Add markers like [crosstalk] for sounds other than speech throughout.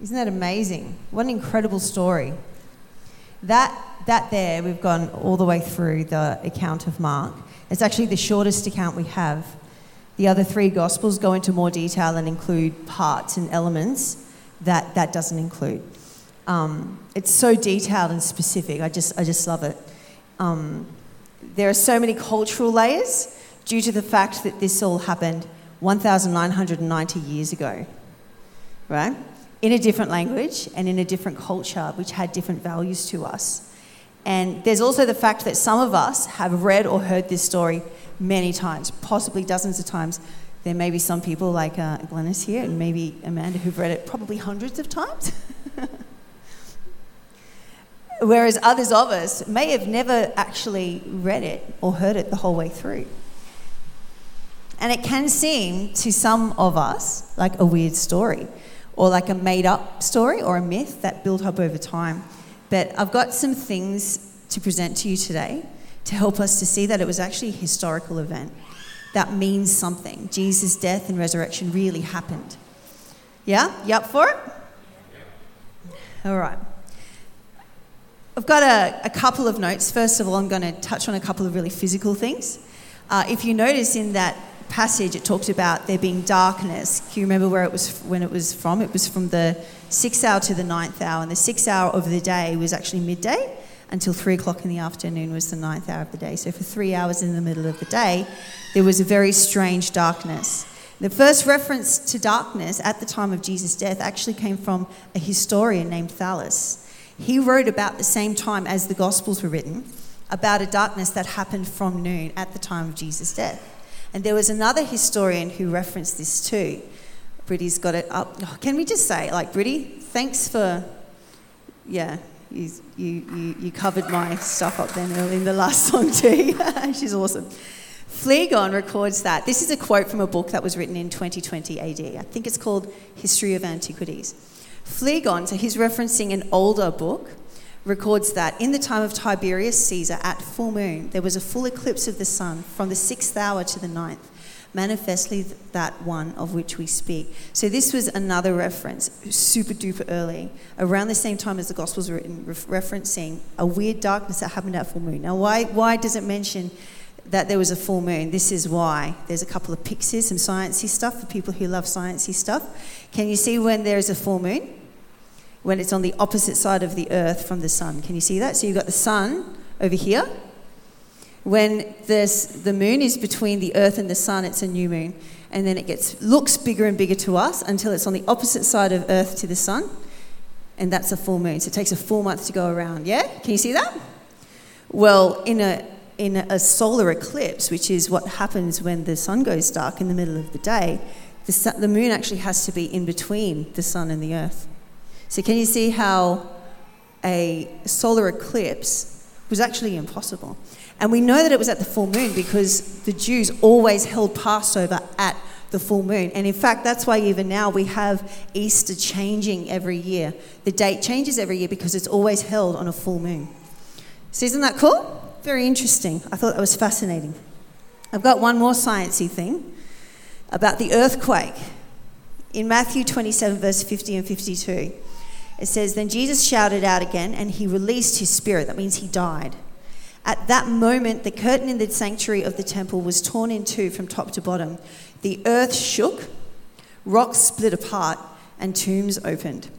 Isn't that amazing? What an incredible story. That, that there, we've gone all the way through the account of Mark. It's actually the shortest account we have. The other three Gospels go into more detail and include parts and elements that that doesn't include. Um, it's so detailed and specific. I just, I just love it. Um, there are so many cultural layers due to the fact that this all happened 1,990 years ago, right? In a different language and in a different culture, which had different values to us. And there's also the fact that some of us have read or heard this story many times, possibly dozens of times. There may be some people like uh, Glennis here and maybe Amanda who've read it probably hundreds of times. [laughs] Whereas others of us may have never actually read it or heard it the whole way through. And it can seem to some of us like a weird story or like a made up story or a myth that built up over time. But I've got some things to present to you today to help us to see that it was actually a historical event that means something. Jesus' death and resurrection really happened. Yeah? You up for it? All right. I've got a, a couple of notes. First of all, I'm going to touch on a couple of really physical things. Uh, if you notice in that passage, it talked about there being darkness. Can you remember where it was when it was from? It was from the sixth hour to the ninth hour, and the sixth hour of the day was actually midday until three o'clock in the afternoon was the ninth hour of the day. So for three hours in the middle of the day, there was a very strange darkness. The first reference to darkness at the time of Jesus' death actually came from a historian named Thallus. He wrote about the same time as the Gospels were written about a darkness that happened from noon at the time of Jesus' death. And there was another historian who referenced this too. Britty's got it up. Oh, can we just say, like, Britty, thanks for, yeah, you, you, you, covered my stuff up then in the last [laughs] song too. [laughs] She's awesome. Phlegon records that. This is a quote from a book that was written in 2020 AD. I think it's called History of Antiquities. Phlegon, so he's referencing an older book, records that in the time of Tiberius Caesar at full moon, there was a full eclipse of the sun from the sixth hour to the ninth manifestly that one of which we speak. So this was another reference, super duper early, around the same time as the Gospels were written, referencing a weird darkness that happened at full moon. Now, why, why does it mention that there was a full moon? This is why. There's a couple of pictures, some sciencey stuff for people who love sciencey stuff. Can you see when there is a full moon? When it's on the opposite side of the earth from the sun. Can you see that? So you've got the sun over here, when the moon is between the earth and the sun, it's a new moon. And then it gets looks bigger and bigger to us until it's on the opposite side of earth to the sun. And that's a full moon. So it takes a full month to go around. Yeah? Can you see that? Well, in a in a solar eclipse, which is what happens when the sun goes dark in the middle of the day, the, sun, the moon actually has to be in between the sun and the earth. So, can you see how a solar eclipse was actually impossible? And we know that it was at the full moon because the Jews always held Passover at the full moon. And in fact, that's why even now we have Easter changing every year. The date changes every year because it's always held on a full moon. So, isn't that cool? Very interesting. I thought that was fascinating. I've got one more sciencey thing about the earthquake. In Matthew 27, verse 50 and 52, it says, Then Jesus shouted out again, and he released his spirit. That means he died. At that moment, the curtain in the sanctuary of the temple was torn in two from top to bottom. The earth shook, rocks split apart, and tombs opened.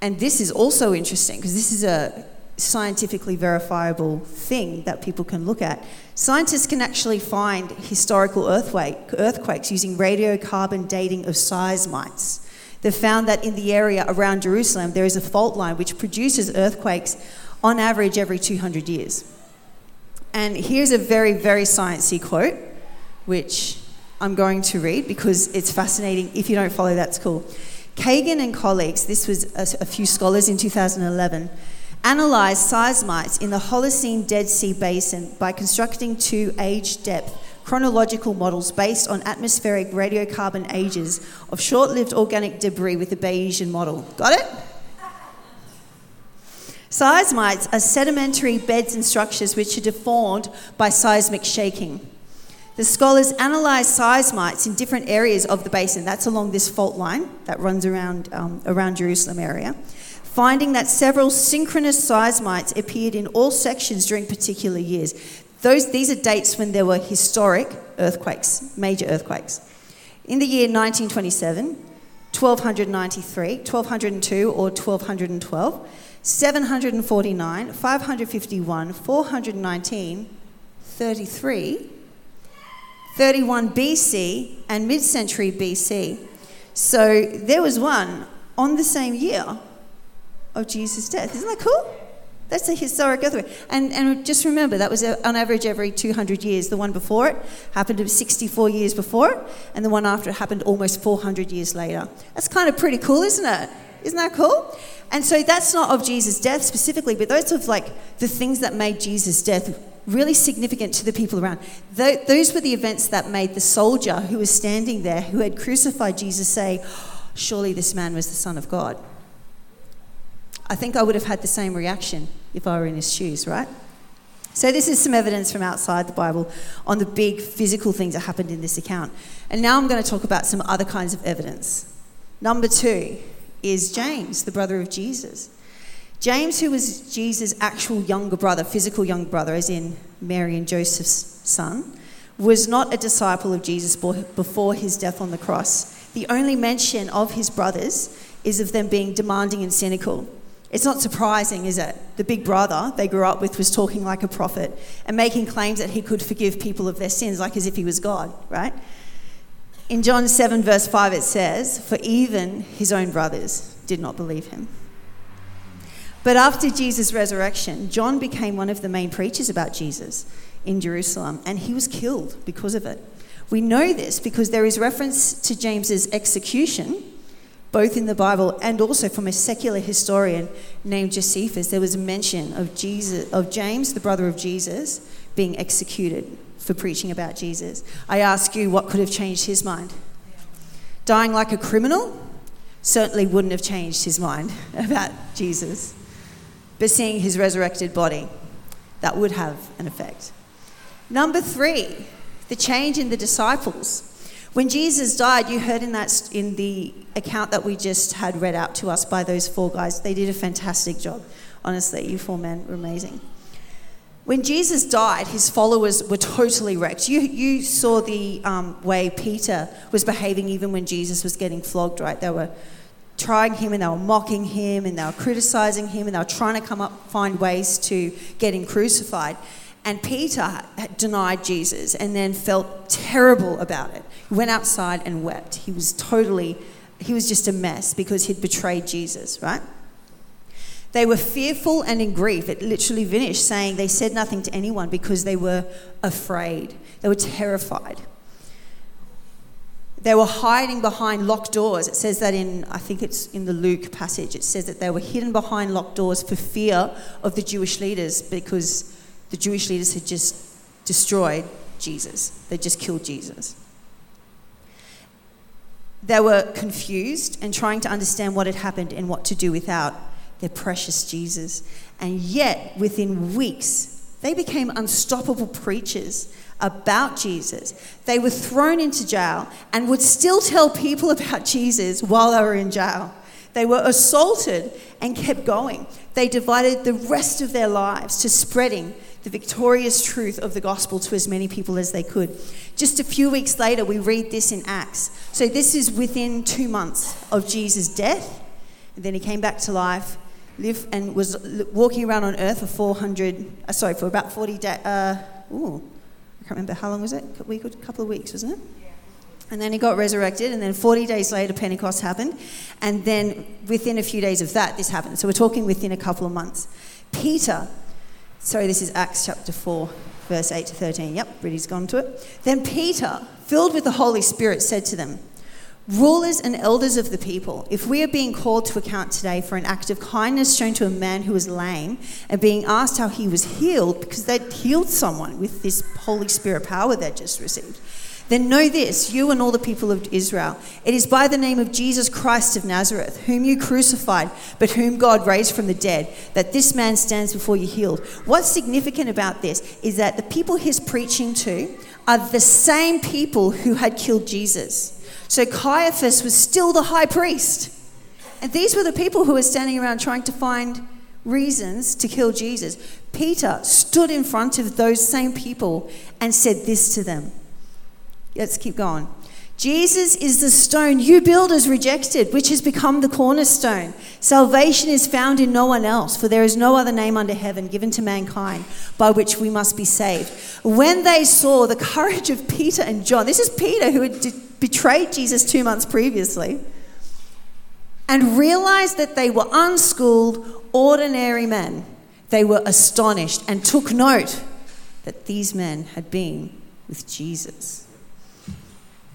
And this is also interesting because this is a scientifically verifiable thing that people can look at. Scientists can actually find historical earthquake, earthquakes using radiocarbon dating of seismites. They've found that in the area around Jerusalem, there is a fault line which produces earthquakes on average every 200 years. And here's a very, very sciencey quote, which I'm going to read because it's fascinating. If you don't follow, that's cool. Kagan and colleagues, this was a, a few scholars in 2011, analysed seismites in the Holocene Dead Sea Basin by constructing two age depth chronological models based on atmospheric radiocarbon ages of short lived organic debris with the Bayesian model. Got it? Seismites are sedimentary beds and structures which are deformed by seismic shaking. The scholars analysed seismites in different areas of the basin. That's along this fault line that runs around, um, around Jerusalem area, finding that several synchronous seismites appeared in all sections during particular years. Those, these are dates when there were historic earthquakes, major earthquakes. In the year 1927, 1293, 1202 or 1212, 749, 551, 419, 33, 31 BC, and mid century BC. So there was one on the same year of Jesus' death. Isn't that cool? That's a historic earthquake. And, and just remember, that was uh, on average every 200 years. The one before it happened 64 years before it, and the one after it happened almost 400 years later. That's kind of pretty cool, isn't it? Isn't that cool? And so that's not of Jesus' death specifically, but those of like the things that made Jesus' death really significant to the people around. Those were the events that made the soldier who was standing there, who had crucified Jesus, say, Surely this man was the Son of God. I think I would have had the same reaction if I were in his shoes, right? So, this is some evidence from outside the Bible on the big physical things that happened in this account. And now I'm going to talk about some other kinds of evidence. Number two is James, the brother of Jesus. James, who was Jesus' actual younger brother, physical younger brother, as in Mary and Joseph's son, was not a disciple of Jesus before his death on the cross. The only mention of his brothers is of them being demanding and cynical. It's not surprising, is it? The big brother they grew up with was talking like a prophet and making claims that he could forgive people of their sins, like as if he was God, right? In John 7, verse 5, it says, For even his own brothers did not believe him. But after Jesus' resurrection, John became one of the main preachers about Jesus in Jerusalem, and he was killed because of it. We know this because there is reference to James's execution, both in the Bible and also from a secular historian named Josephus. There was a mention of Jesus, of James, the brother of Jesus, being executed for preaching about Jesus. I ask you, what could have changed his mind? Dying like a criminal certainly wouldn't have changed his mind [laughs] about Jesus but seeing his resurrected body, that would have an effect. Number three, the change in the disciples. When Jesus died, you heard in that in the account that we just had read out to us by those four guys. They did a fantastic job. Honestly, you four men were amazing. When Jesus died, his followers were totally wrecked. You, you saw the um, way Peter was behaving even when Jesus was getting flogged, right? They were trying him and they were mocking him and they were criticizing him and they were trying to come up, find ways to get him crucified. And Peter denied Jesus and then felt terrible about it. He went outside and wept. He was totally, he was just a mess because he'd betrayed Jesus, right? They were fearful and in grief. It literally finished saying they said nothing to anyone because they were afraid. They were terrified. They were hiding behind locked doors. It says that in, I think it's in the Luke passage, it says that they were hidden behind locked doors for fear of the Jewish leaders because the Jewish leaders had just destroyed Jesus, they just killed Jesus. They were confused and trying to understand what had happened and what to do without their precious Jesus. And yet, within weeks, they became unstoppable preachers about Jesus. They were thrown into jail and would still tell people [laughs] about Jesus while they were in jail. They were assaulted and kept going. They divided the rest of their lives to spreading the victorious truth of the gospel to as many people as they could. Just a few weeks later, we read this in Acts. So, this is within two months of Jesus' death. And then he came back to life, lived and was walking around on earth for 400, uh, sorry, for about 40 days. Uh, ooh, I can't remember how long was it? A week, a couple of weeks, wasn't it? And then he got resurrected, and then 40 days later, Pentecost happened. And then within a few days of that, this happened. So we're talking within a couple of months. Peter, sorry, this is Acts chapter 4, verse 8 to 13. Yep, Bridie's gone to it. Then Peter, filled with the Holy Spirit, said to them, Rulers and elders of the people, if we are being called to account today for an act of kindness shown to a man who was lame and being asked how he was healed because they'd healed someone with this Holy Spirit power they'd just received, Then know this, you and all the people of Israel. It is by the name of Jesus Christ of Nazareth, whom you crucified, but whom God raised from the dead, that this man stands before you healed. What's significant about this is that the people he's preaching to are the same people who had killed Jesus. So Caiaphas was still the high priest. And these were the people who were standing around trying to find reasons to kill Jesus. Peter stood in front of those same people and said this to them Let's keep going. Jesus is the stone you builders rejected, which has become the cornerstone. Salvation is found in no one else, for there is no other name under heaven given to mankind by which we must be saved. When they saw the courage of Peter and John, this is Peter who had betrayed Jesus two months previously, and realized that they were unschooled, ordinary men, they were astonished and took note that these men had been with Jesus.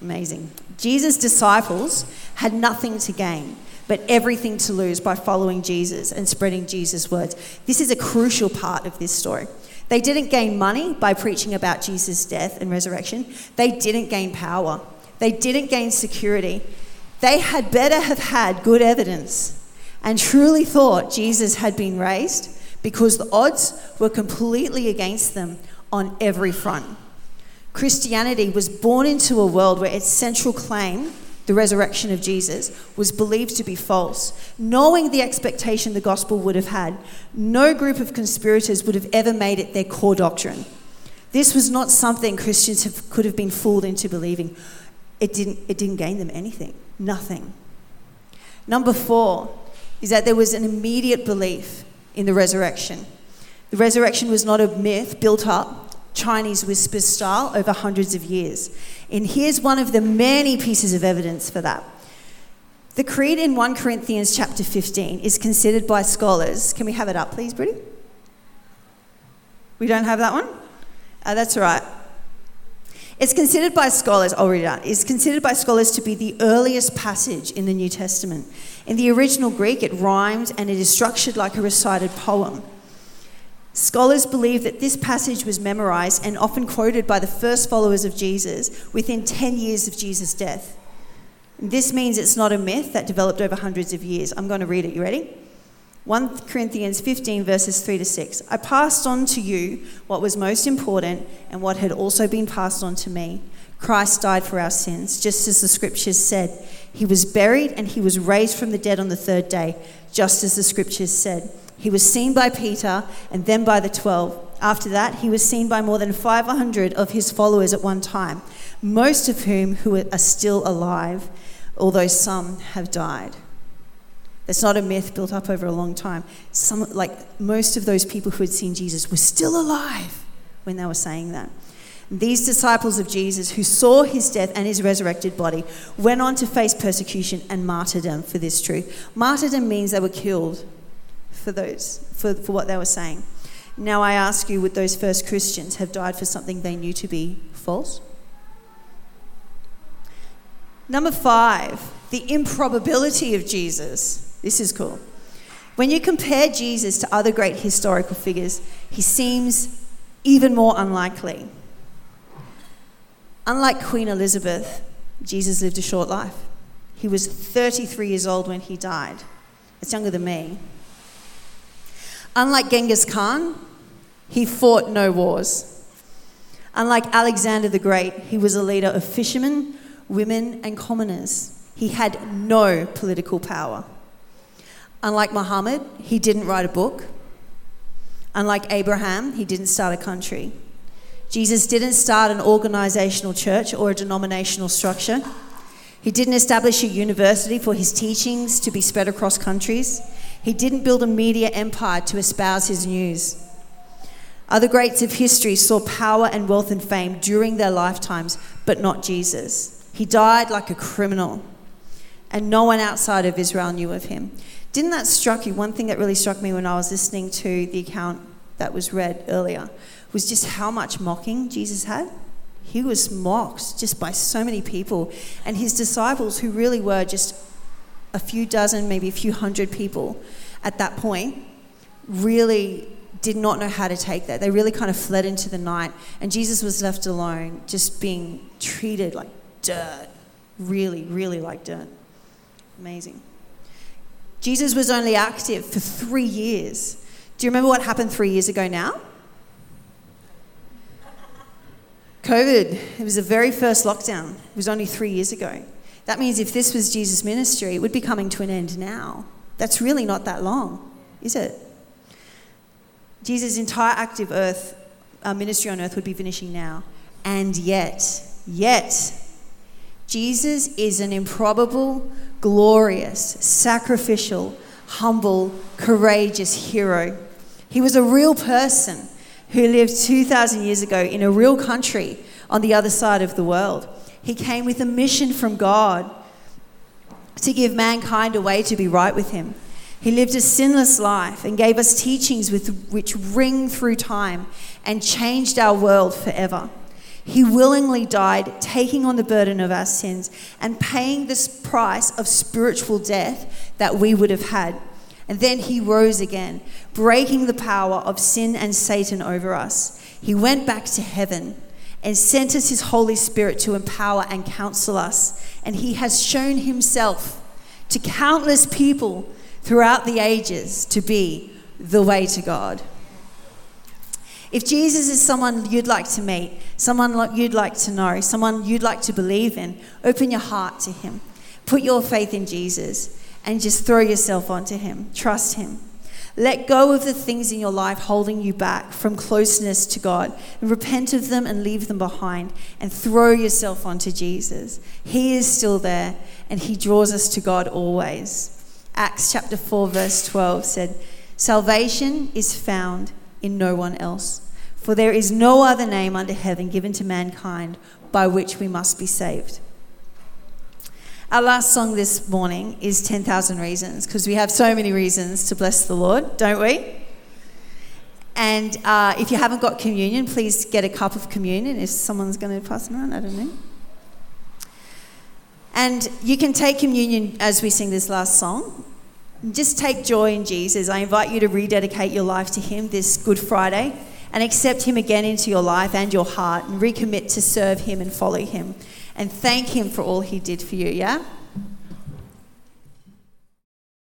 Amazing. Jesus' disciples had nothing to gain, but everything to lose by following Jesus and spreading Jesus' words. This is a crucial part of this story. They didn't gain money by preaching about Jesus' death and resurrection, they didn't gain power, they didn't gain security. They had better have had good evidence and truly thought Jesus had been raised because the odds were completely against them on every front. Christianity was born into a world where its central claim, the resurrection of Jesus, was believed to be false. Knowing the expectation the gospel would have had, no group of conspirators would have ever made it their core doctrine. This was not something Christians have, could have been fooled into believing. It didn't, it didn't gain them anything, nothing. Number four is that there was an immediate belief in the resurrection. The resurrection was not a myth built up Chinese whisper style over hundreds of years. And here's one of the many pieces of evidence for that. The creed in 1 Corinthians chapter 15 is considered by scholars. Can we have it up, please, Brittany? We don't have that one? Uh, that's all right. It's considered by scholars, I'll read it out. It's considered by scholars to be the earliest passage in the New Testament. In the original Greek, it rhymed and it is structured like a recited poem. Scholars believe that this passage was memorized and often quoted by the first followers of Jesus within 10 years of Jesus' death. This means it's not a myth that developed over hundreds of years. I'm going to read it. You ready? 1 Corinthians 15, verses 3 to 6. I passed on to you what was most important and what had also been passed on to me. Christ died for our sins, just as the scriptures said. He was buried and he was raised from the dead on the third day, just as the scriptures said. He was seen by Peter and then by the 12. After that, he was seen by more than 500 of his followers at one time, most of whom who are still alive, although some have died. It's not a myth built up over a long time. Some, like most of those people who had seen Jesus were still alive when they were saying that. These disciples of Jesus who saw his death and his resurrected body went on to face persecution and martyrdom for this truth. Martyrdom means they were killed for those for, for what they were saying. Now I ask you, would those first Christians have died for something they knew to be false? Number five, the improbability of Jesus. This is cool. When you compare Jesus to other great historical figures, he seems even more unlikely. Unlike Queen Elizabeth, Jesus lived a short life. He was 33 years old when he died. It's younger than me. Unlike Genghis Khan, he fought no wars. Unlike Alexander the Great, he was a leader of fishermen, women, and commoners. He had no political power. Unlike Muhammad, he didn't write a book. Unlike Abraham, he didn't start a country. Jesus didn't start an organizational church or a denominational structure. He didn't establish a university for his teachings to be spread across countries. He didn't build a media empire to espouse his news. Other greats of history saw power and wealth and fame during their lifetimes, but not Jesus. He died like a criminal, and no one outside of Israel knew of him. Didn't that struck you? One thing that really struck me when I was listening to the account that was read earlier was just how much mocking Jesus had. He was mocked just by so many people, and his disciples, who really were just a few dozen, maybe a few hundred people at that point, really did not know how to take that. They really kind of fled into the night, and Jesus was left alone, just being treated like dirt. Really, really like dirt. Amazing. Jesus was only active for three years. Do you remember what happened three years ago now? COVID. It was the very first lockdown. It was only three years ago. That means if this was Jesus' ministry, it would be coming to an end now. That's really not that long, is it? Jesus' entire active earth uh, ministry on earth would be finishing now. And yet, yet, Jesus is an improbable, glorious, sacrificial, humble, courageous hero. He was a real person who lived 2,000 years ago in a real country on the other side of the world. He came with a mission from God to give mankind a way to be right with Him. He lived a sinless life and gave us teachings with, which ring through time and changed our world forever. He willingly died, taking on the burden of our sins and paying this price of spiritual death that we would have had. And then he rose again, breaking the power of sin and Satan over us. He went back to heaven and sent us his Holy Spirit to empower and counsel us. And he has shown himself to countless people throughout the ages to be the way to God. If Jesus is someone you'd like to meet, someone you'd like to know, someone you'd like to believe in, open your heart to him. Put your faith in Jesus and just throw yourself onto him. Trust him. Let go of the things in your life holding you back from closeness to God and repent of them and leave them behind and throw yourself onto Jesus. He is still there and He draws us to God always. Acts chapter 4, verse 12 said, Salvation is found in no one else, for there is no other name under heaven given to mankind by which we must be saved. Our last song this morning is 10,000 Reasons because we have so many reasons to bless the Lord, don't we? And uh, if you haven't got communion, please get a cup of communion if someone's going to pass it around. I don't know. And you can take communion as we sing this last song. Just take joy in Jesus. I invite you to rededicate your life to Him this Good Friday and accept Him again into your life and your heart and recommit to serve Him and follow Him and thank Him for all He did for you, yeah?